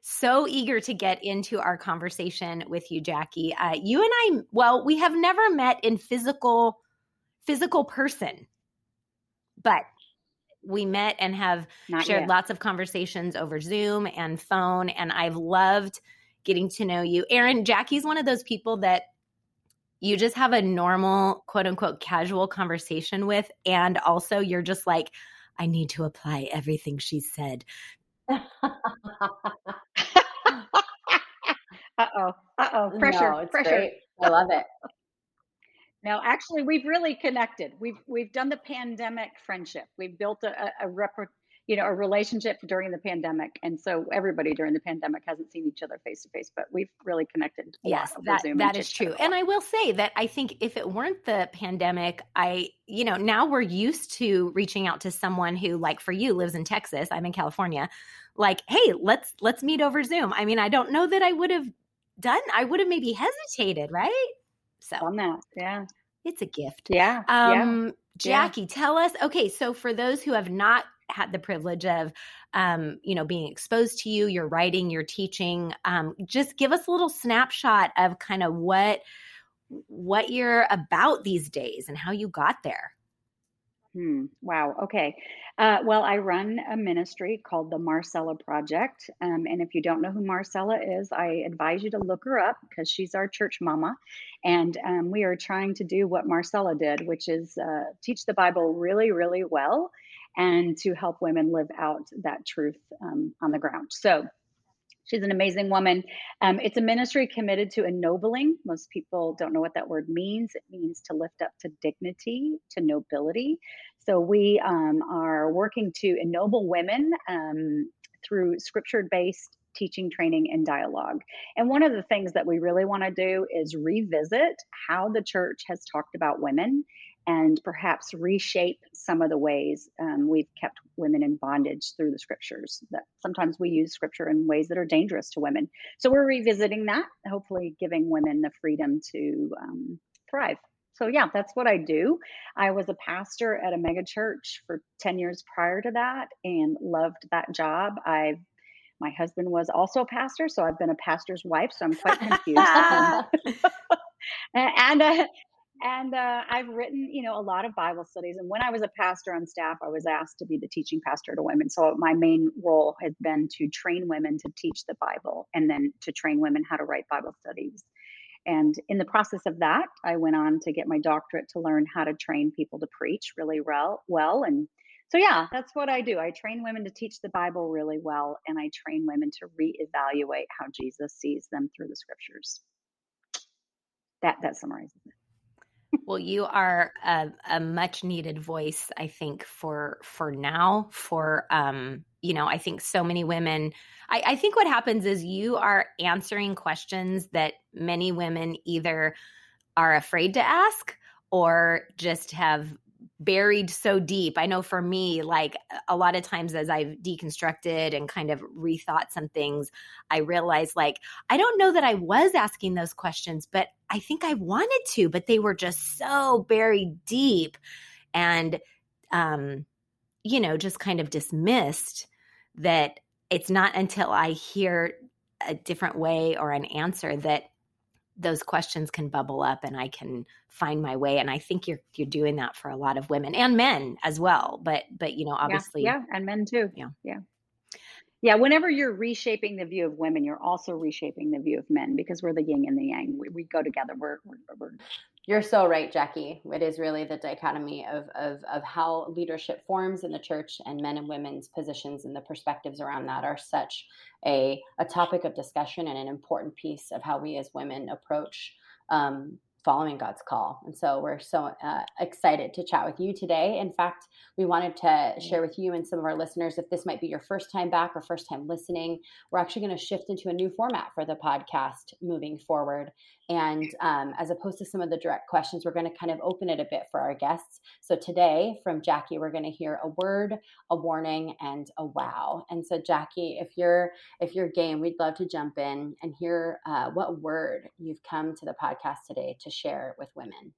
so eager to get into our conversation with you, Jackie. Uh, you and I, well, we have never met in physical physical person, but we met and have Not shared yet. lots of conversations over Zoom and phone, and I've loved getting to know you. Erin, Jackie's one of those people that you just have a normal, quote unquote, casual conversation with. And also, you're just like, I need to apply everything she said. uh oh. Uh oh. Pressure. No, pressure. Great. I love it. No, actually, we've really connected. We've we've done the pandemic friendship. We've built a, a, a rep, you know, a relationship during the pandemic. And so everybody during the pandemic hasn't seen each other face to face, but we've really connected. yes, that, that is true. And I will say that I think if it weren't the pandemic, I, you know, now we're used to reaching out to someone who, like for you, lives in Texas. I'm in California. Like, hey, let's let's meet over Zoom. I mean, I don't know that I would have done. I would have maybe hesitated, right? So on that, yeah, it's a gift. Yeah. Um, yeah. Jackie, yeah. tell us. Okay, so for those who have not had the privilege of um, you know being exposed to you your writing your teaching um, just give us a little snapshot of kind of what what you're about these days and how you got there Hmm. Wow. Okay. Uh, well, I run a ministry called the Marcella Project. Um, and if you don't know who Marcella is, I advise you to look her up because she's our church mama. And um, we are trying to do what Marcella did, which is uh, teach the Bible really, really well and to help women live out that truth um, on the ground. So she's an amazing woman. Um, it's a ministry committed to ennobling. Most people don't know what that word means. It means to lift up to dignity, to nobility. So we um, are working to ennoble women um, through scripture based teaching, training, and dialogue. And one of the things that we really want to do is revisit how the church has talked about women and perhaps reshape some of the ways um, we've kept women in bondage through the scriptures. That sometimes we use scripture in ways that are dangerous to women. So we're revisiting that, hopefully giving women the freedom to um, thrive. So yeah, that's what I do. I was a pastor at a megachurch for 10 years prior to that and loved that job. I've my husband was also a pastor, so I've been a pastor's wife, so I'm quite confused. and uh, and uh, I've written, you know, a lot of Bible studies. And when I was a pastor on staff, I was asked to be the teaching pastor to women. So my main role has been to train women to teach the Bible, and then to train women how to write Bible studies. And in the process of that, I went on to get my doctorate to learn how to train people to preach really well. Well, and so yeah, that's what I do. I train women to teach the Bible really well, and I train women to reevaluate how Jesus sees them through the Scriptures. That that summarizes it well, you are a, a, much needed voice, I think, for for now. For um, you know, I think so many women. I, I think what happens is you are answering questions that many women either are afraid to ask or just have buried so deep. I know for me, like a lot of times as I've deconstructed and kind of rethought some things, I realized like I don't know that I was asking those questions, but I think I wanted to, but they were just so buried deep and um you know, just kind of dismissed that it's not until I hear a different way or an answer that those questions can bubble up and I can find my way. And I think you're you're doing that for a lot of women and men as well. But but you know, obviously Yeah, yeah and men too. Yeah. Yeah. Yeah, whenever you're reshaping the view of women, you're also reshaping the view of men because we're the yin and the yang. We, we go together. We're, we're, we're you're so right, Jackie. It is really the dichotomy of, of, of how leadership forms in the church and men and women's positions and the perspectives around that are such a, a topic of discussion and an important piece of how we as women approach um, following God's call. And so we're so uh, excited to chat with you today. In fact, we wanted to share with you and some of our listeners if this might be your first time back or first time listening, we're actually going to shift into a new format for the podcast moving forward. And um, as opposed to some of the direct questions, we're going to kind of open it a bit for our guests. So today, from Jackie, we're going to hear a word, a warning, and a wow. And so, Jackie, if you're if you're game, we'd love to jump in and hear uh, what word you've come to the podcast today to share with women.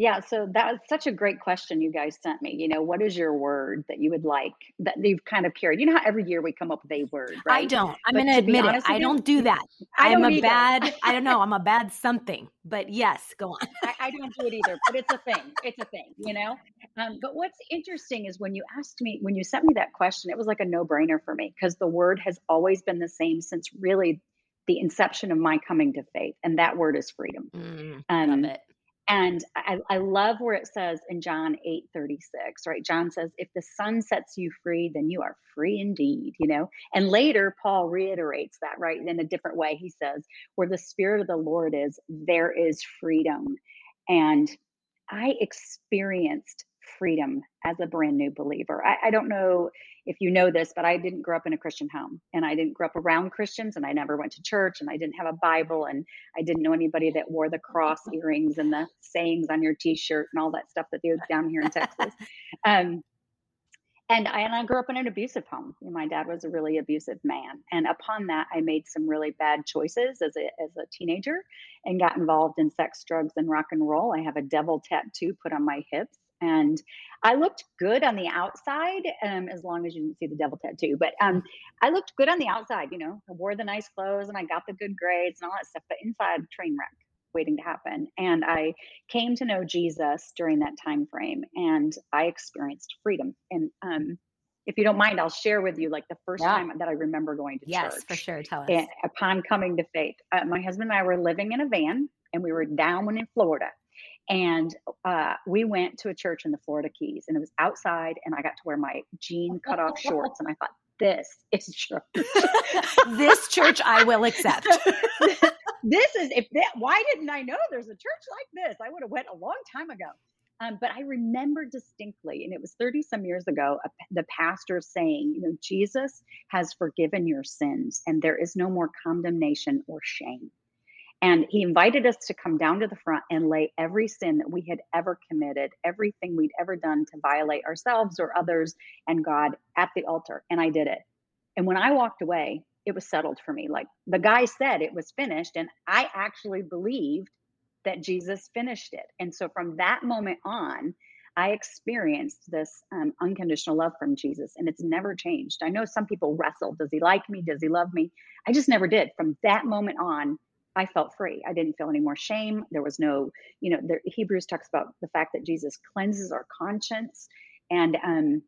Yeah, so that was such a great question you guys sent me. You know, what is your word that you would like that you've kind of carried? You know how every year we come up with a word, right? I don't. I'm going to admit it. I don't do that. I am a either. bad, I don't know, I'm a bad something. But yes, go on. I, I, don't do it either, but it's a thing. It's a thing, you know? Um, but what's interesting is when you asked me, when you sent me that question, it was like a no brainer for me because the word has always been the same since really the inception of my coming to faith. And that word is freedom. Mm, um, love it and I, I, love where it says in John 8 36, right? John says, if the Son sets you free, then you are free indeed, you know? And later, Paul reiterates that, right? In a different way. He says, where the Spirit of the Lord is, there is freedom. And I experienced freedom as a brand new believer. I, I, don't know if you know this, but I didn't grow up in a Christian home and I didn't grow up around Christians and I never went to church and I didn't have a Bible and I didn't know anybody that wore the cross earrings and the sayings on your t shirt and all that stuff that they do down here in Texas. Um, and I, and I grew up in an abusive home. My dad was a really abusive man. And upon that, I made some really bad choices as a, as a teenager and got involved in sex, drugs, and rock and roll. I have a devil tattoo put on my hips and I looked good on the outside, um, as long as you didn't see the devil tattoo. But um, I looked good on the outside. You know, I wore the nice clothes and I got the good grades and all that stuff. But inside, train wreck waiting to happen. And I came to know Jesus during that time frame, and I experienced freedom. And um, if you don't mind, I'll share with you like the first yeah. time that I remember going to yes, church. Yes, for sure. Tell us. And upon coming to faith, uh, my husband and I were living in a van, and we were down in Florida and uh, we went to a church in the Florida Keys, and it was outside, and I got to wear my jean cut off shorts, and I thought, this is church. this church I will accept. this is if that. Why didn't I know there's a church like this? I would have went a long time ago. Um, but I remember distinctly, and it was 30 some years ago, a, the pastor saying, you know, Jesus has forgiven your sins, and there is no more condemnation or shame. And he invited us to come down to the front and lay every sin that we had ever committed, everything we'd ever done to violate ourselves or others and God at the altar. And I did it. And when I walked away, it was settled for me. Like the guy said it was finished. And I actually believed that Jesus finished it. And so from that moment on, I experienced this um, unconditional love from Jesus, and it's never changed. I know some people wrestle. Does he like me? Does he love me? I just never did. From that moment on, I felt free. I didn't feel any more shame. There was no, you know, the Hebrews talks about the fact that Jesus cleanses our conscience. And um,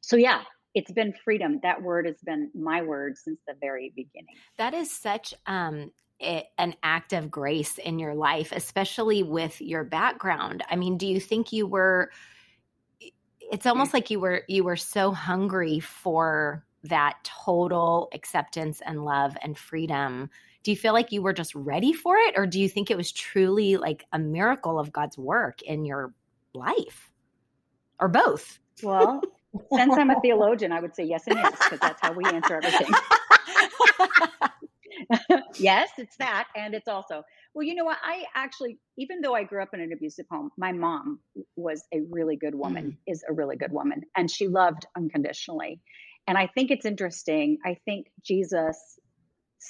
so, yeah, it's been freedom. That word has been my word since the very beginning. That is such um, a, an act of grace in your life, especially with your background. I mean, do you think you were? It's almost like you were you were so hungry for that total acceptance and love and freedom do you feel like you were just ready for it? Or do you think it was truly like a miracle of god's work in your life? Or both? Well since i'm a theologian i would say yes and yes because that's how we answer everything. Yes it's that and it's also well you know what? I actually even though i grew up in an abusive home my mom was a really good woman mm. is a really good woman and she loved unconditionally. And i think it's interesting i think jesus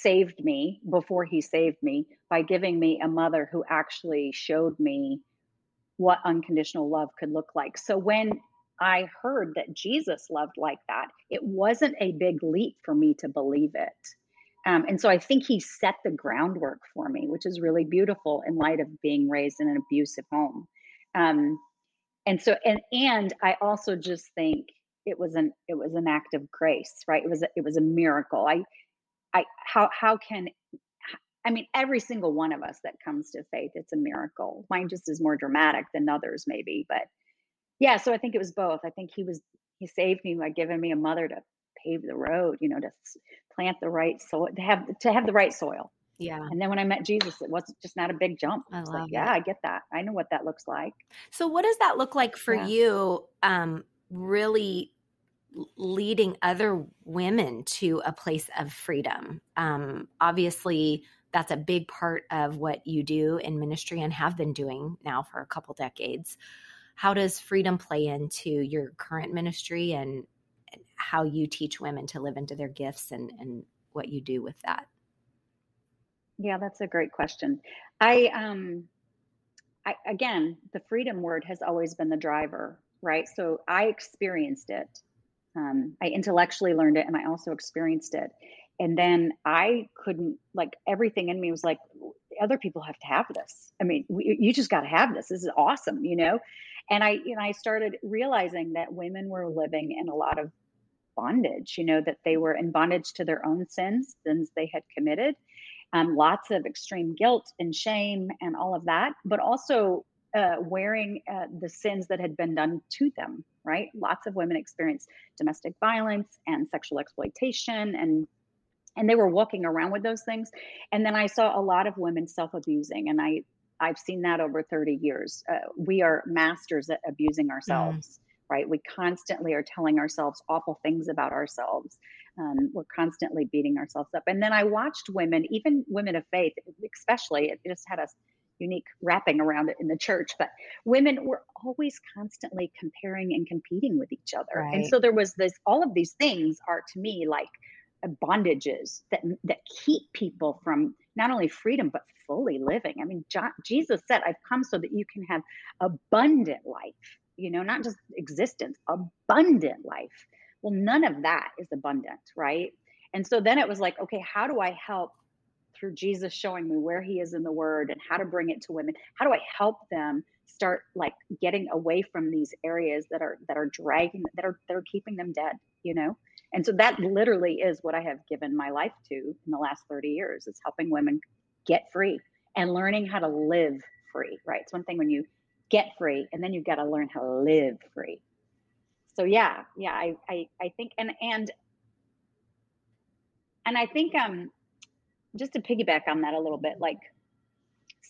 saved me before he saved me by giving me a mother who actually showed me what unconditional love could look like. So when I heard that Jesus loved like that, it wasn't a big leap for me to believe it. Um, and so I think he set the groundwork for me, which is really beautiful in light of being raised in an abusive home. Um, and so, and and I also just think it was an it was an act of grace, right? It was a, it was a miracle. I I how how can I mean every single one of us that comes to faith, it's a miracle. Mine just is more dramatic than others, maybe, but yeah. So I think it was both. I think he was he saved me by giving me a mother to pave the road, you know, to plant the right soil, to have to have the right soil. Yeah. And then when I met Jesus, it wasn't just not a big jump. I love like, yeah, I get that. I know what that looks like. So what does that look like for yeah. you? Um, really leading other women to a place of freedom. Um, obviously, that's a big part of what you do in ministry and have been doing now for a couple decades. How does freedom play into your current ministry and how you teach women to live into their gifts and, and what you do with that? Yeah, that's a great question. I um I, again, the freedom word has always been the driver, right? So I experienced it. Um, I intellectually learned it and I also experienced it. And then I couldn't, like, everything in me was like, other people have to have this. I mean, we, you just got to have this. This is awesome, you know? And I, you know, I started realizing that women were living in a lot of bondage, you know, that they were in bondage to their own sins, sins they had committed, um, lots of extreme guilt and shame and all of that, but also uh, wearing uh, the sins that had been done to them, right? Lots of women experienced domestic violence and sexual exploitation and and they were walking around with those things and then i saw a lot of women self-abusing and i i've seen that over 30 years uh, we are masters at abusing mm-hmm. ourselves mm right? We constantly are telling ourselves awful things about ourselves. Um, we're constantly beating ourselves up. And then I watched women, even women of faith, especially, it just had a unique wrapping around it in the church, but women were always constantly comparing and competing with each other. Right. And so there was this, all of these things are to me like uh, bondages that, that keep people from not only freedom, but fully living. I mean, John, Jesus said, I've come so that you can have abundant life you know, not just existence, abundant life. Well, none of that is abundant, right? And so then it was like, okay, how do I help through Jesus showing me where he is in the word and how to bring it to women? How do I help them start like getting away from these areas that are that are dragging that are that are keeping them dead, you know? And so that literally is what I have given my life to in the last 30 years is helping women get free and learning how to live free, right? It's one thing when you get free and then you've got to learn how to live free so yeah yeah i i, I think and and and i think um just to piggyback on that a little bit like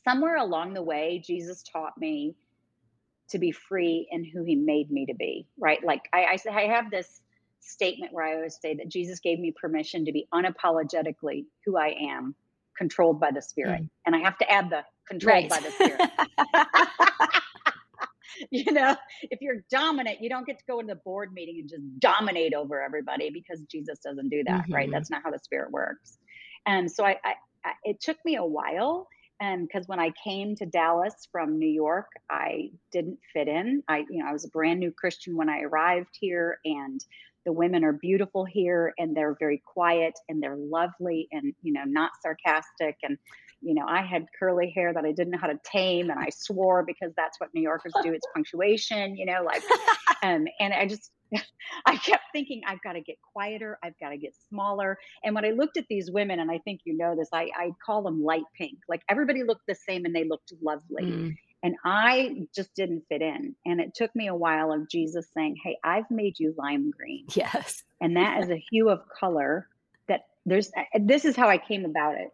somewhere along the way jesus taught me to be free in who he made me to be right like i i, I have this statement where i always say that jesus gave me permission to be unapologetically who i am controlled by the spirit mm. and i have to add the controlled right. by the spirit you know, if you're dominant, you don't get to go into the board meeting and just dominate over everybody because Jesus doesn't do that, mm-hmm. right? That's not how the spirit works. And so I, I, I it took me a while and because when I came to Dallas from New York, I didn't fit in. I, you know, I was a brand new Christian when I arrived here, and the women are beautiful here, and they're very quiet, and they're lovely, and you know, not sarcastic, and you know, I had curly hair that I didn't know how to tame and I swore because that's what New Yorkers do. It's punctuation, you know, like, um, and I just, I kept thinking, I've got to get quieter. I've got to get smaller. And when I looked at these women, and I think you know this, I, I call them light pink. Like everybody looked the same and they looked lovely. Mm. And I just didn't fit in. And it took me a while of Jesus saying, Hey, I've made you lime green. Yes. And that is a hue of color that there's, this is how I came about it.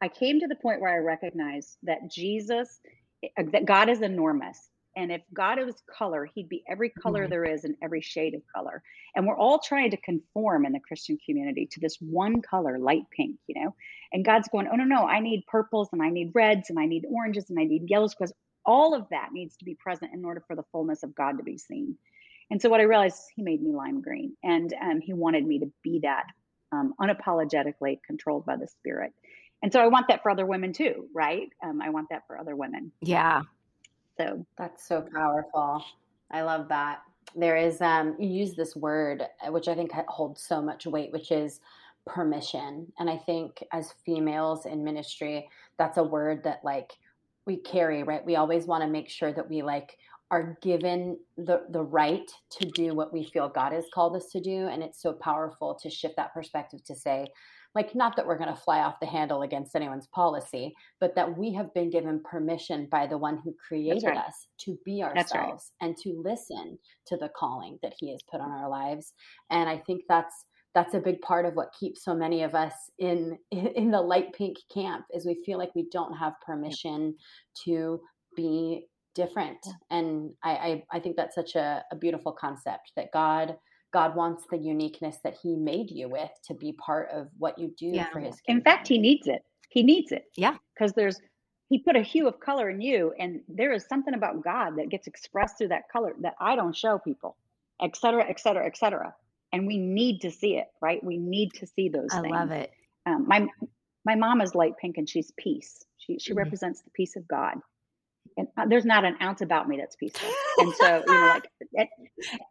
I came to the point where I recognized that Jesus, eh, that God is enormous. And if God was color, he'd be every color mm-hmm. there is and every shade of color. And we're all trying to conform in the Christian community to this one color, light pink, you know? And God's going, oh, no, no, I need purples and I need reds and I need oranges and I need yellows because all of that needs to be present in order for the fullness of God to be seen. And so what I realized, he made me lime green and um, he wanted me to be that um, unapologetically controlled by the Spirit and so I want that for other women too, right? Um, I want that for other women. Yeah. So that's so powerful. I love that. There is, um, you use this word, uh, which I think holds so much weight, which is permission. And I think as females in ministry, that's a word that like we carry, right? We always want to make sure that we like are given the the right to do what we feel God has called us to do and it's so powerful to shift that perspective to say like not that we're going to fly off the handle against anyone's policy but that we have been given permission by the one who created right. us to be ourselves right. and to listen to the calling that he has put on our lives and i think that's that's a big part of what keeps so many of us in in the light pink camp is we feel like we don't have permission to be different and I, I, I think that's such a, a beautiful concept that god God wants the uniqueness that He made you with to be part of what you do yeah. for His. Kingdom. In fact, He needs it. He needs it. Yeah, because there's He put a hue of color in you, and there is something about God that gets expressed through that color that I don't show people, et cetera, et cetera, et cetera. And we need to see it, right? We need to see those. I things. love it. Um, my my mom is light pink, and she's peace. She she mm-hmm. represents the peace of God. And uh, there's not an ounce about me that's peaceful. And so, you know, like, it,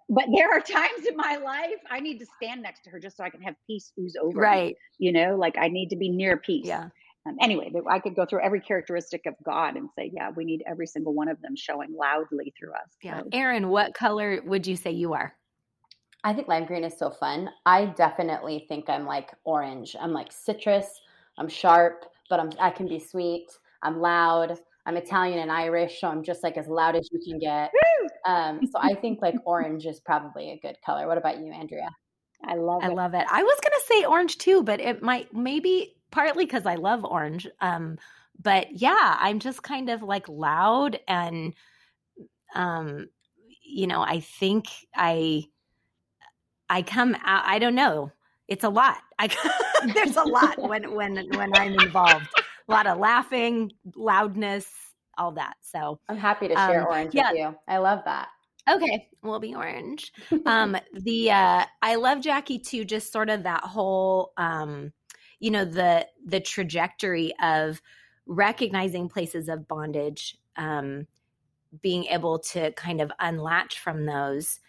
but there are times in my life I need to stand next to her just so I can have peace ooze over. Right. Me, you know, like I need to be near peace. Yeah. Um, anyway, I could go through every characteristic of God and say, yeah, we need every single one of them showing loudly through us. Yeah. So. Erin, what color would you say you are? I think lime green is so fun. I definitely think I'm like orange. I'm like citrus. I'm sharp, but I'm I can be sweet. I'm loud. I'm Italian and Irish, so I'm just like as loud as you can get. Um, so I think like orange is probably a good color. What about you, Andrea? I love it. I love it. I was gonna say orange too, but it might maybe partly because I love orange. Um, but yeah, I'm just kind of like loud and um, you know, I think I I come out I don't know. It's a lot. I there's a lot when when when I'm involved a lot of laughing, loudness, all that. So I'm happy to share um, orange yeah. with you. I love that. Okay, we'll be orange. um, the uh, I love Jackie too. Just sort of that whole, um, you know, the the trajectory of recognizing places of bondage, um, being able to kind of unlatch from those,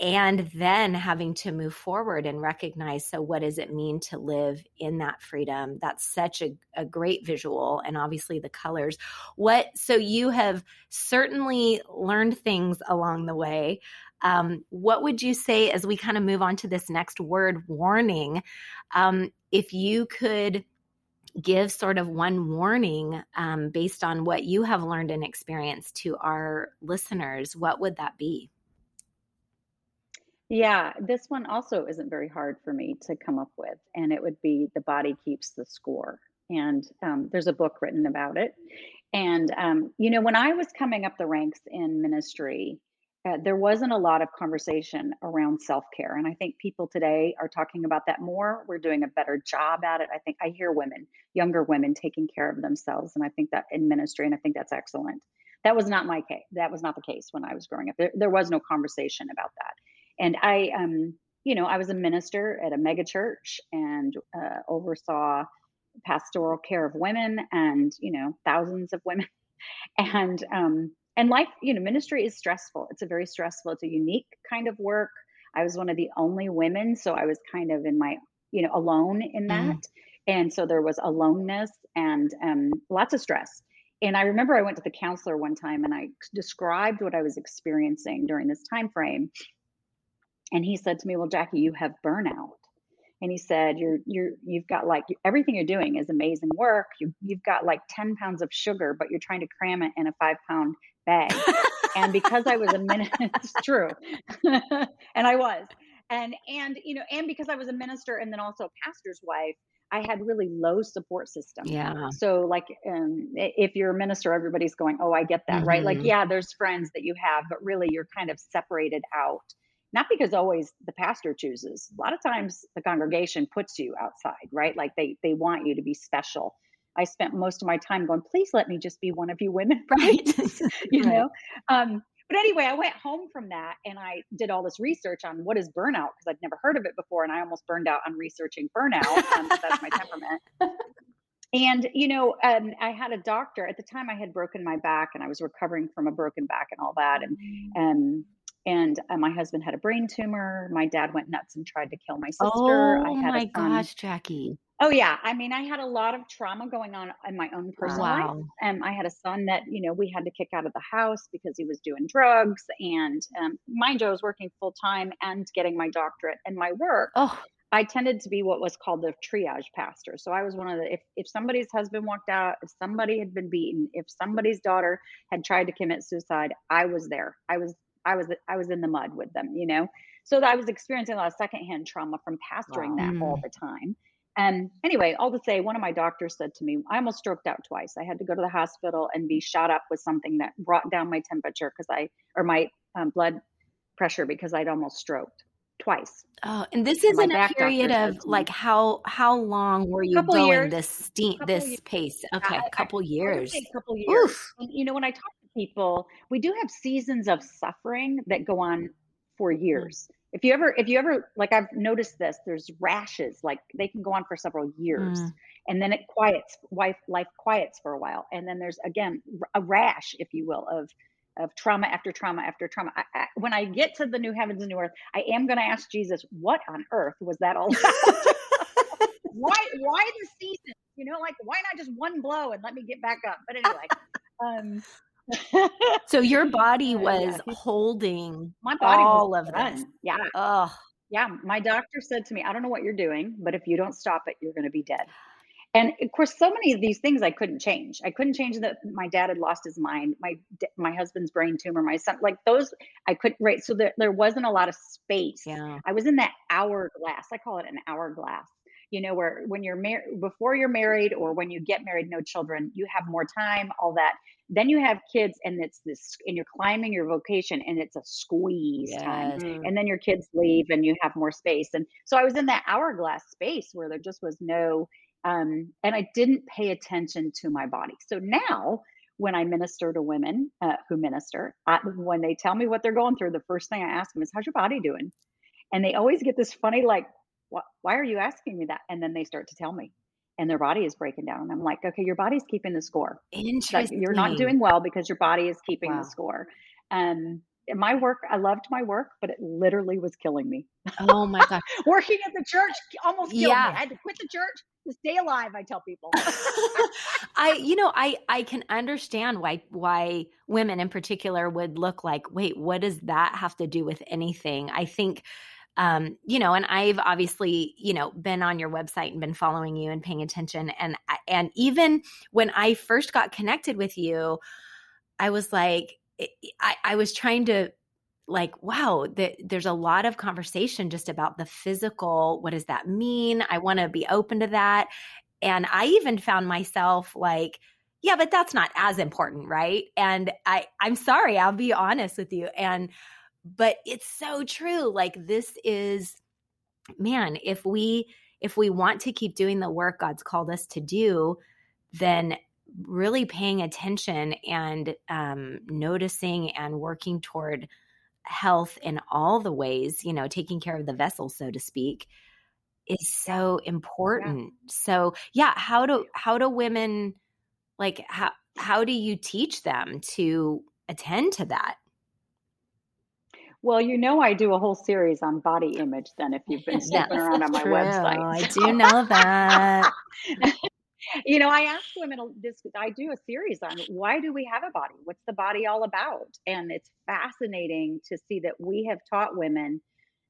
and then having to move forward and recognize so what does it mean to live in that freedom? That's such a, a, great visual and obviously the colors. What so you have certainly learned things along the way. Um, what would you say as we kind of move on to this next word warning? Um, if you could give sort of one warning um, based on what you have learned and experienced to our listeners what would that be yeah, this one also isn't very hard for me to come up with, and it would be The Body Keeps the Score. And um, there's a book written about it. And, um, you know, when I was coming up the ranks in ministry, uh, there wasn't a lot of conversation around self care. And I think people today are talking about that more. We're doing a better job at it. I think I hear women, younger women, taking care of themselves. And I think that in ministry, and I think that's excellent. That was not my case. That was not the case when I was growing up. There, there was no conversation about that and I, um, you know, I was a minister at a megachurch and uh, oversaw pastoral care of women and you know thousands of women, and um, and life, you know, ministry is stressful. It's a very stressful. It's a unique kind of work. I was one of the only women, so I was kind of in my, you know, alone in mm-hmm. that, mm. and so there was aloneness and um, lots of stress and i remember i went to the counselor one time and i described what i was experiencing during this time frame and he said to me, "Well, Jackie, you have burnout." And he said, "You're you're you've got like everything you're doing is amazing work. You you've got like ten pounds of sugar, but you're trying to cram it in a five pound bag." and because I was a minister it's true, and I was, and and you know, and because I was a minister and then also a pastor's wife, I had really low support system. Yeah. So like, um, if you're a minister, everybody's going, "Oh, I get that, mm-hmm. right?" Like, mm-hmm. yeah, there's friends that you have, but really, you're kind of separated out not because always the pastor chooses. A lot of times the congregation puts you outside right? Like they they want you to be special. I spent most of my time going please let me just be one of you women right? You right. know um, but anyway i went home from that and i did all this research on what is burnout because i'd never heard of it before and i almost burned out on researching burnout um, that's my temperament. And you know um, i had a doctor. At the time i had broken my back and i was recovering from a broken back and all that and mm. um, and uh, my husband had a brain tumor. My dad went nuts and tried to kill my sister. Oh I had my gosh, Jackie. Oh yeah, I mean, I had a lot of trauma going on in my own personal wow. life. And I had a son that you know we had to kick out of the house because he was doing drugs. And um, mind you, I was working full time and getting my doctorate and my work. Oh. I tended to be what was called the triage pastor. So I was one of the if if somebody's husband walked out, if somebody had been beaten, if somebody's daughter had tried to commit suicide, I was there. I was I was I was in the mud with them, you know. So I was experiencing a lot of secondhand trauma from pastoring wow. that all the time. And anyway, all to say, one of my doctors said to me, I almost stroked out twice. I had to go to the hospital and be shot up with something that brought down my temperature because I, or my um, blood pressure because I'd almost stroked twice. Oh, and this is in a period of like how how long were you going years, this steam this years. pace? Okay, a couple years. A couple years. And, you know, when I talk people, we do have seasons of suffering that go on for mm. years. if you ever if you ever like i've noticed this there's rashes like they can go on for several years mm. and then it quiets life life quiets for a while and then there's again a rash if you will of of trauma after trauma after trauma I, I, when i get to the new heavens and new earth i am going to ask jesus what on earth was that all about why why the season you know like why not just one blow and let me get back up but anyway um so your body was yeah. holding my body all of this. Yeah. Oh. Yeah. My doctor said to me, I don't know what you're doing, but if you don't stop it, you're going to be dead. And of course, so many of these things I couldn't change. I couldn't change that my dad had lost his mind, my my husband's brain tumor, my son, like those I couldn't. Right, so there there wasn't a lot of space. Yeah. I was in that hourglass. I call it an hourglass you know where when you're married before you're married or when you get married no children you have more time all that. Then you have kids and it's this and you're climbing your vocation and it's a squeeze yes. time mm. and then your kids leave and you have more space. And so i was in that hourglass space where there just was no um, and i didn't pay attention to my body. So now when i minister to women uh, who minister I, when they tell me what they're going through the first thing i ask them is how's your body doing? And they always get this funny like why are you asking me that? And then they start to tell me and their body is breaking down. And I'm like, okay, your body's keeping the score. Interesting. Like, you're not doing well because your body is keeping wow. the score. Um, my work, I loved my work, but it literally was killing me. Oh my God. Working at the church almost killed yeah. me. I had to quit the church to stay alive, I tell people. I, you know, I, I can understand why, why women in particular would look like, wait, what does that have to do with anything? I think um, you know, and I've obviously, you know, been on your website and been following you and paying attention. And and even when I first got connected with you, I was like, I, I was trying to like wow the, there's a lot of conversation just about the physical. What does that mean? I want to be open to that. And i even found myself like yeah but that's not as important right? And i i'm sorry i'll be honest with you. And but it's so true like this is man if we if we want to keep doing the work god's called us to do then really paying attention and um, noticing and working toward health in all the ways you know taking care of the vessel so to speak is so important yeah. so yeah how do how do women like how how do you teach them to attend to that well, you know, I do a whole series on body image. Then, if you've been snooping yes, around on my true. website, I do know that. you know, I ask women this. I do a series on why do we have a body? What's the body all about? And it's fascinating to see that we have taught women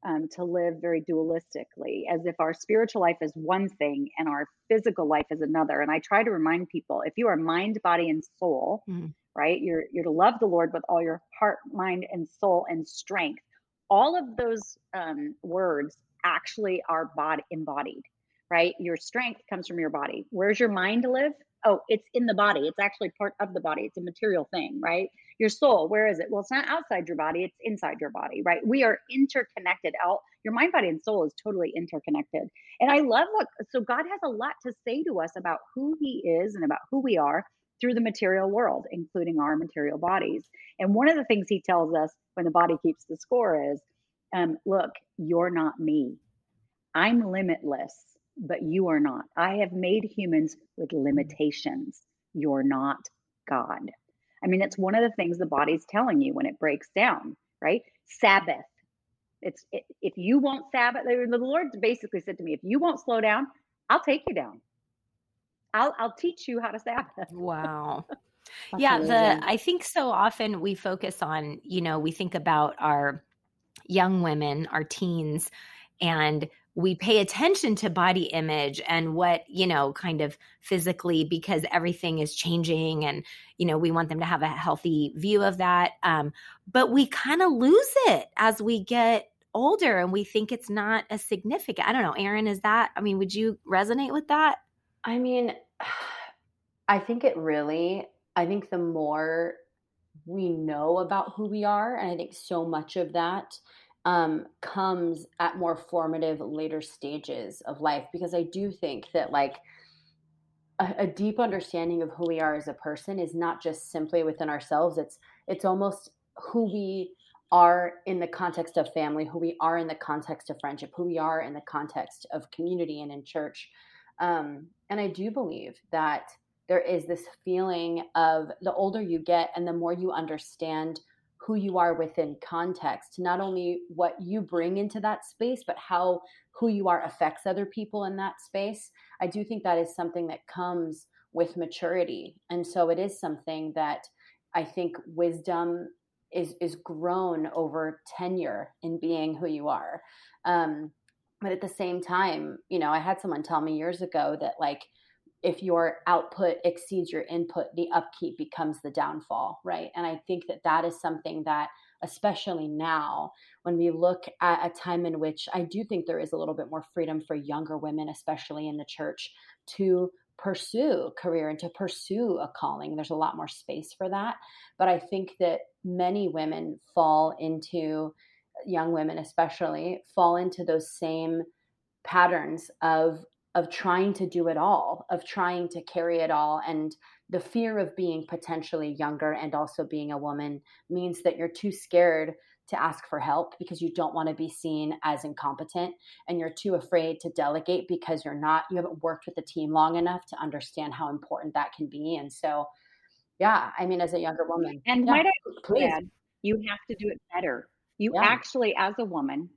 um, to live very dualistically, as if our spiritual life is one thing and our physical life is another. And I try to remind people if you are mind, body, and soul, mm right? You're you're to love the Lord with all your heart, mind, and soul and strength. All of those um, words actually are body embodied, right? Your strength comes from your body. Where's your mind live? Oh, it's in the body. It's actually part of the body. It's a material thing, right? Your soul, where is it? Well, it's not outside your body, it's inside your body, right? We are interconnected. Out your mind, body, and soul is totally interconnected. And I love what so God has a lot to say to us about who He is and about who we are through the material world, including our material bodies. And one of the things he tells us when the body keeps the score is um, look, you're not me. I'm limitless, but you are not. I have made humans with limitations. You're not God. I mean, it's one of the things the body's telling you when it breaks down, right? Sabbath. It's it, if you won't Sabbath, the Lord basically said to me, if you won't slow down, I'll take you down. I'll I'll teach you how to Sabbath. Wow. yeah, amazing. the I think so often we focus on, you know, we think about our young women, our teens, and we pay attention to body image and what, you know, kind of physically because everything is changing and, you know, we want them to have a healthy view of that. Um, but we kind of lose it as we get older and we think it's not as significant. I don't know, Erin, is that, I mean, would you resonate with that? I mean, I think it really, I think the more we know about who we are, and I think so much of that um, comes at more formative later stages of life, because I do think that, like, a, a deep understanding of who we are as a person is not just simply within ourselves it's it's almost who we are in the context of family, who we are in the context of friendship, who we are in the context of community and in church. Um, and I do believe that there is this feeling of the older you get and the more you understand who you are within context, not only what you bring into that space, but how who you are affects other people in that space. I do think that is something that comes with maturity. And so it is something that I think wisdom is is grown over tenure in being who you are. Um, but at the same time, you know, I had someone tell me years ago that like if your output exceeds your input, the upkeep becomes the downfall, right? And I think that that is something that, especially now, when we look at a time in which I do think there is a little bit more freedom for younger women, especially in the church, to pursue career and to pursue a calling. There's a lot more space for that. But I think that many women fall into, young women especially, fall into those same patterns of of trying to do it all, of trying to carry it all. And the fear of being potentially younger and also being a woman means that you're too scared to ask for help because you don't want to be seen as incompetent. And you're too afraid to delegate because you're not you haven't worked with the team long enough to understand how important that can be. And so yeah i mean as a younger woman and yeah, might i please. add, you have to do it better you yeah. actually as a woman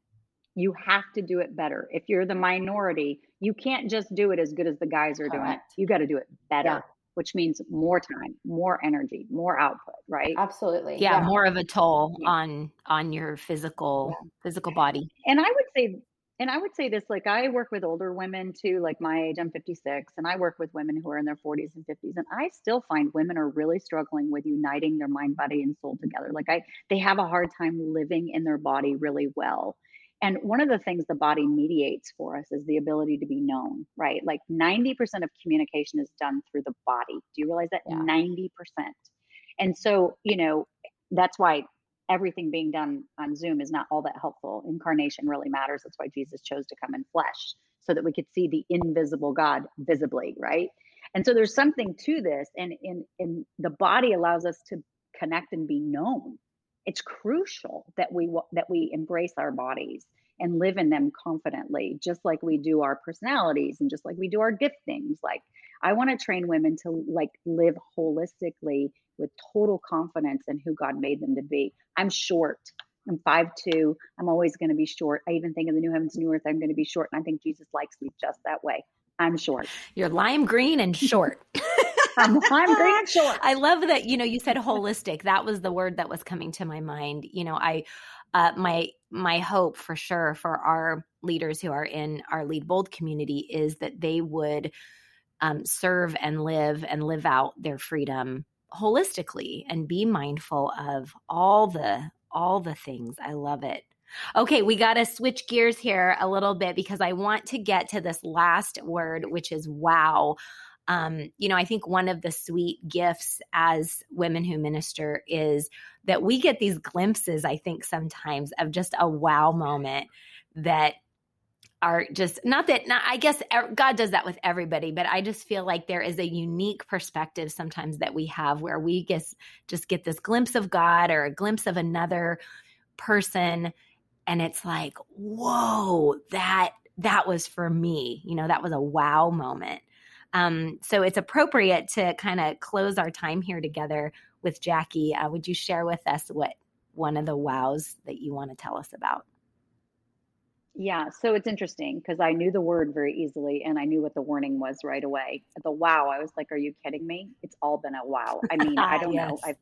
you have to do it better if you're the minority you can't just do it as good as the guys are Correct. doing it. you got to do it better yeah which means more time, more energy, more output, right? Absolutely. Yeah, yeah. more of a toll on on your physical yeah. physical body. And I would say and I would say this like I work with older women too, like my age, I'm 56, and I work with women who are in their 40s and 50s. And I still find women are really struggling with uniting their mind, body, and soul together. Like I they have a hard time living in their body really well. And one of the things the body mediates for us is the ability to be known, right? Like 90% of communication is done through the body. Do you realize that? Yeah. 90%. And so, you know, that's why everything being done on Zoom is not all that helpful. Incarnation really matters. That's why Jesus chose to come in flesh so that we could see the invisible God visibly, right? And so there's something to this and in in the body allows us to connect and be known it's crucial that we that we embrace our bodies and live in them confidently just like we do our personalities and just like we do our gift things. like i want to train women to like live holistically with total confidence in who god made them to be i'm short i'm five two i'm always going to be short i even think in the new heavens and new earth i'm going to be short and i think jesus likes me just that way i'm short you're lime green and short I'm, I'm green short. I love that, you know, you said holistic. That was the word that was coming to my mind. You know, I, uh, my, my hope for sure for our leaders who are in our lead bold community is that they would um, serve and live and live out their freedom holistically and be mindful of all the all the things. I love it. Okay, we got to switch gears here a little bit because I want to get to this last word, which is wow um, you know, I think one of the sweet gifts as women who minister is that we get these glimpses, I think, sometimes of just a wow moment that are just not that not, I guess God does that with everybody, but I just feel like there is a unique perspective sometimes that we have where we just just get this glimpse of God or a glimpse of another person and it's like, "Whoa, that that was for me." You know, that was a wow moment. Um, so it's appropriate to kind of close our time here together with Jackie. Uh, would you share with us what one of the wows that you want to tell us about? Yeah, so it's interesting because I knew the word very easily and I knew what the warning was right away. The wow, I was like, "Are you kidding me?" It's all been a wow. I mean, I don't yes. know. I've,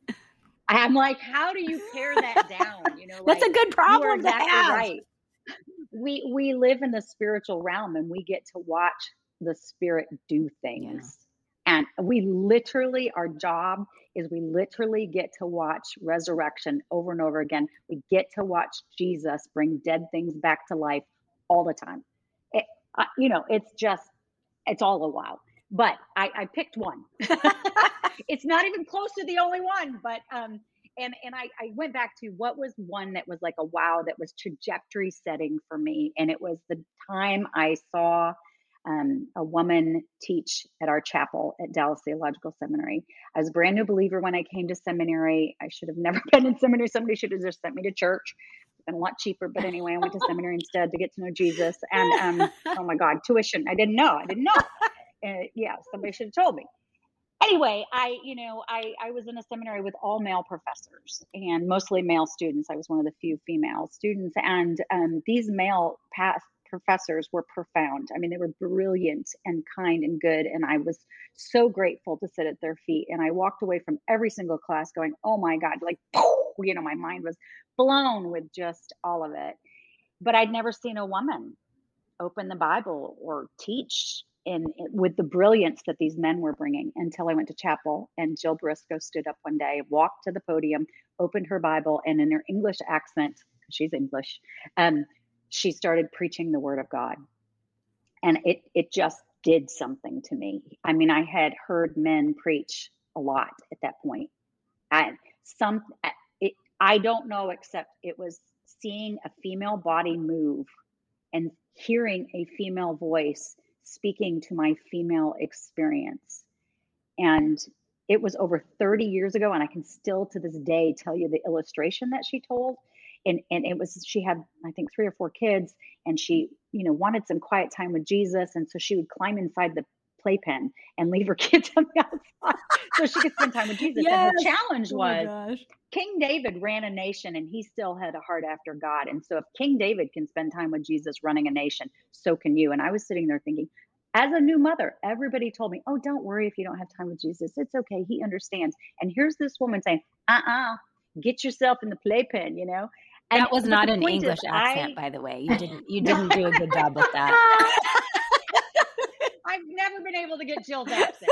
I'm like, how do you pare that down? You know, like, that's a good problem exactly to have. Right. We we live in the spiritual realm and we get to watch the spirit do things. Yeah. And we literally, our job is we literally get to watch resurrection over and over again. We get to watch Jesus bring dead things back to life all the time. It, uh, you know, it's just, it's all a wow. But I, I picked one. it's not even close to the only one, but um, and and I, I went back to what was one that was like a wow that was trajectory setting for me, and it was the time I saw um, a woman teach at our chapel at Dallas Theological Seminary. I was a brand new believer when I came to seminary. I should have never been in seminary. Somebody should have just sent me to church. It's been a lot cheaper, but anyway, I went to seminary instead to get to know Jesus. And um, oh my God, tuition! I didn't know. I didn't know. Uh, yeah, somebody should have told me anyway, I, you know, I, I was in a seminary with all male professors and mostly male students. I was one of the few female students, and um, these male past professors were profound. I mean, they were brilliant and kind and good, and I was so grateful to sit at their feet. And I walked away from every single class going, "Oh my God!" Like, you know, my mind was blown with just all of it. But I'd never seen a woman open the Bible or teach in, in, with the brilliance that these men were bringing until I went to chapel and Jill Briscoe stood up one day, walked to the podium, opened her Bible, and in her English accent, she's English, um, she started preaching the Word of God, and it it just did something to me. I mean, I had heard men preach a lot at that point, and some it, I don't know except it was seeing a female body move and hearing a female voice speaking to my female experience. And it was over 30 years ago, and I can still to this day tell you the illustration that she told. And, and it was she had I think three or four kids, and she you know wanted some quiet time with Jesus, and so she would climb inside the playpen and leave her kids on the outside so she could spend time with Jesus. Yes. And her challenge oh was King David ran a nation and he still had a heart after God. And so if King David can spend time with Jesus running a nation, so can you. And I was sitting there thinking, as a new mother, everybody told me, Oh, don't worry if you don't have time with Jesus. It's okay. He understands. And here's this woman saying, Uh uh-uh, uh get yourself in the playpen, you know? And that was not an English accent, I, by the way. You didn't you didn't do a good job with that. I've never been able to get Jill's accent.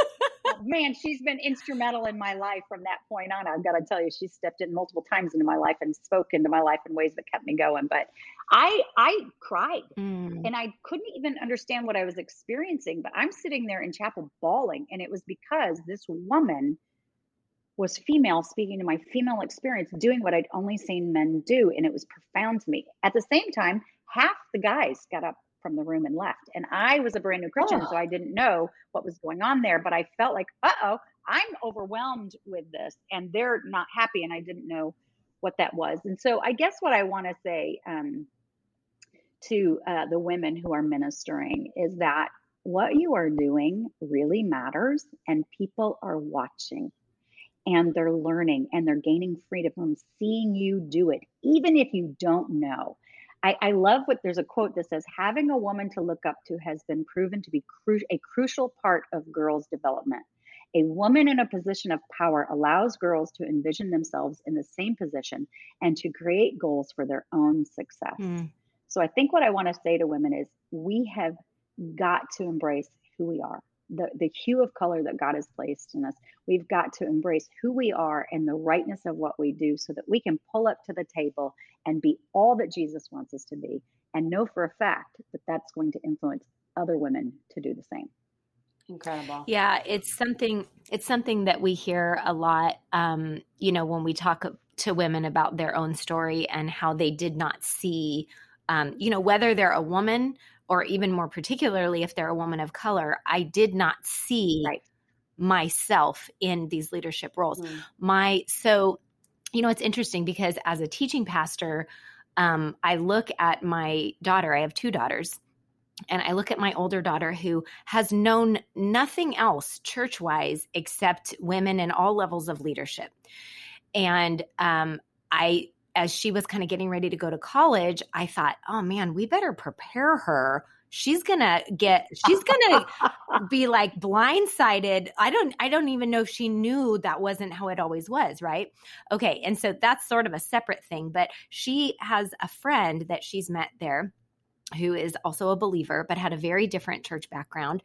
Man, she's been instrumental in my life from that point on. I've got to tell you, she's stepped in multiple times into my life and spoke into my life in ways that kept me going. But I I cried mm. and I couldn't even understand what I was experiencing. But I'm sitting there in chapel bawling, and it was because this woman was female speaking to my female experience doing what I'd only seen men do and it was profound to me. At the same time, half the guys got up from the room and left. And I was a brand new Christian, oh. so I didn't know what was going on there. But I felt like, uh oh, I'm overwhelmed with this, and they're not happy, and I didn't know what that was. And so I guess what I want to say um, to uh, the women who are ministering is that what you are doing really matters, and people are watching. And they're learning and they're gaining freedom from seeing you do it, even if you don't know. I, I, love what there's a quote that says having a woman to look up to has been proven to be cru- a crucial part of girls' development. A woman in a position of power allows girls to envision themselves in the same position and to create goals for their own success. Mm. So I think what I want to say to women is we have got to embrace who we are the, the hue of color that God has placed in us. We've got to embrace who we are and the rightness of what we do so that we can pull up to the table and be all that Jesus wants us to be and know for a fact that that's going to influence other women to do the same. Incredible. Yeah, it's something it's something that we hear a lot um, you know, when we talk to women about their own story and how they did not see um, you know, whether they're a woman or even more particularly if they're a woman of color, I did not see right. myself in these leadership roles. Mm. My so you know it's interesting because as a teaching pastor, um, I look at my daughter. I have two daughters. And I look at my older daughter who has known nothing else church wise except women in all levels of leadership. And um, I as she was kind of getting ready to go to college, I thought, oh man, we better prepare her. She's gonna get, she's gonna be like blindsided. I don't, I don't even know if she knew that wasn't how it always was, right? Okay. And so that's sort of a separate thing, but she has a friend that she's met there who is also a believer, but had a very different church background.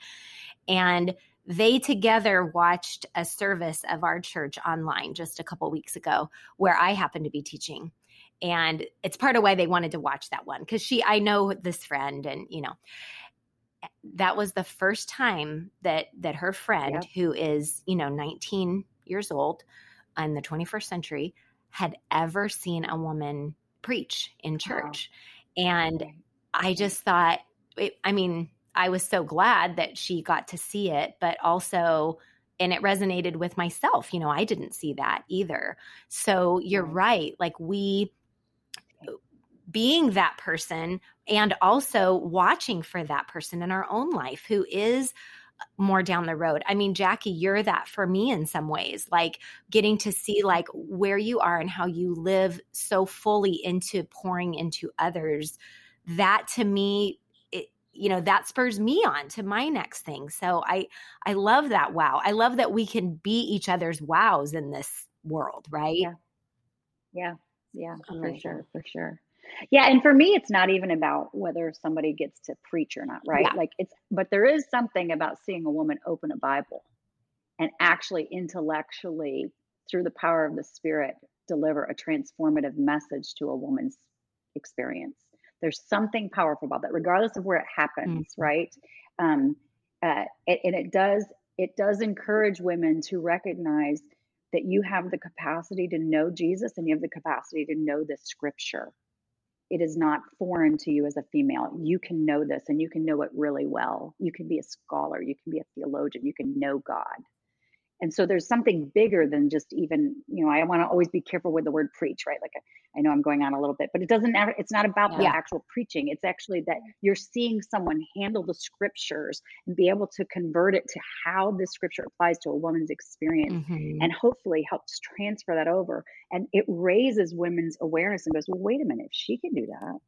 And they together watched a service of our church online just a couple weeks ago where I happened to be teaching. And it's part of why they wanted to watch that one because she, I know this friend, and you know, that was the first time that that her friend, who is you know 19 years old in the 21st century, had ever seen a woman preach in church. Wow. And I just thought, it, I mean, I was so glad that she got to see it, but also and it resonated with myself. You know, I didn't see that either. So you're right. Like we being that person and also watching for that person in our own life who is more down the road. I mean, Jackie, you're that for me in some ways, like getting to see like where you are and how you live so fully into pouring into others. That to me you know that spurs me on to my next thing. So i i love that wow. I love that we can be each other's wows in this world right? Yeah. Yeah. Yeah. For sure. For sure yeah and for me it's not even about whether somebody gets to preach or not right yeah. like it's but there is something about seeing a woman open a bible and actually intellectually through the power of the spirit deliver a transformative message to a woman's experience there's something powerful about that, regardless of where it happens, mm-hmm. right? Um, uh, it, and it does it does encourage women to recognize that you have the capacity to know Jesus and you have the capacity to know the scripture. It is not foreign to you as a female. You can know this and you can know it really well. You can be a scholar, you can be a theologian, you can know God and so there's something bigger than just even you know i want to always be careful with the word preach right? Like i know i'm going on a little bit but it doesn't it's not about yeah. the actual preaching. It's actually that you're seeing someone handle the scriptures and be able to convert it to how this scripture applies to a woman's experience mm-hmm. and hopefully helps transfer that over. And it raises women's awareness and goes well wait a minute if she can do that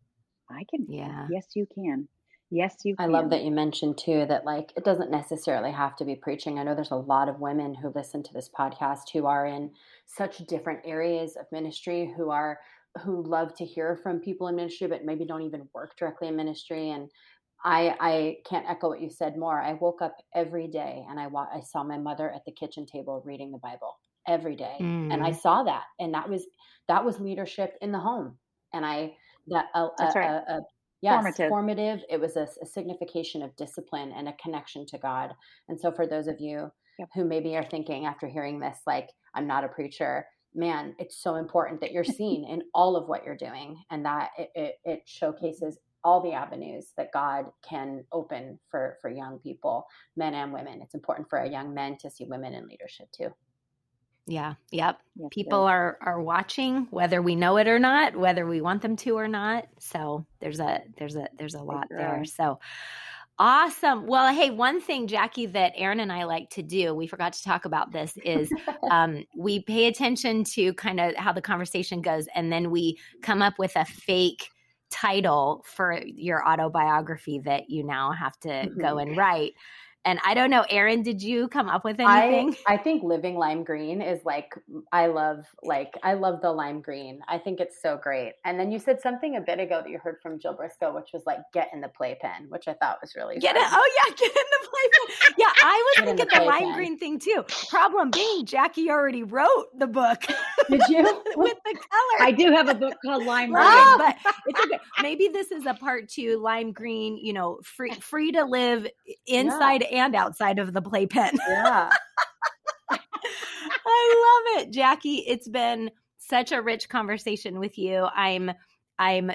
i can yeah. Yes you can Yes, you can. I love that you mentioned too that like it doesn't necessarily have to be preaching. I know there's a lot of women who listen to this podcast who are in such different areas of ministry who are who love to hear from people in ministry but maybe don't even work directly in ministry and I I can't echo what you said more. I woke up every day and I wa- I saw my mother at the kitchen table reading the Bible every day. Mm. And I mm. saw that and that was that was leadership in the home. And I that a, a, right. a, a Yes, formative. formative. It was a, a, signification of discipline and a connection to God. And so, for those of you yep. who maybe are thinking after hearing this, like, I'm not a preacher, man, it's so important that you're seen in all of what you're doing and that it, it, it showcases all the avenues that God can open for, for young people, men and women. It's important for young men to see women in leadership too. Yeah. Yep. Yes, People yes. are are watching whether we know it or not, whether we want them to or not. So there's a there's a there's a lot there. So awesome. Well, hey, one thing Jackie that Erin and I like to do, we forgot to talk about this is um, we pay attention to kind of how the conversation goes and then we come up with a fake title for your autobiography that you now have to mm-hmm. go and write. And I don't know, Erin, did you come up with anything? I, I think living lime green is like I love like I love the lime green. I think it's so great. And then you said something a bit ago that you heard from Jill Briscoe, which was like get in the playpen, which I thought was really get fun. it. Oh yeah, get in the playpen. Yeah, I was thinking the, the lime green thing too. Problem being, Jackie already wrote the book. Did you with the color? I do have a book called Lime oh, Green, but it's okay. Maybe this is a part two. Lime green, you know, free free to live inside. Yeah and outside of the playpen. Yeah. I love it, Jackie. It's been such a rich conversation with you. I'm I'm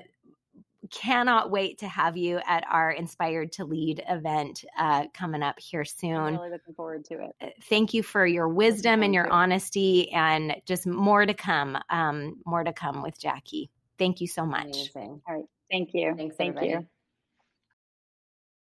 cannot wait to have you at our Inspired to Lead event uh, coming up here soon. I'm really looking forward to it. Uh, thank you for your wisdom and your honesty, and just more to come. Um, more to come with Jackie. Thank you so much. Amazing. All right. Thank you. Thanks, Thank everybody. you.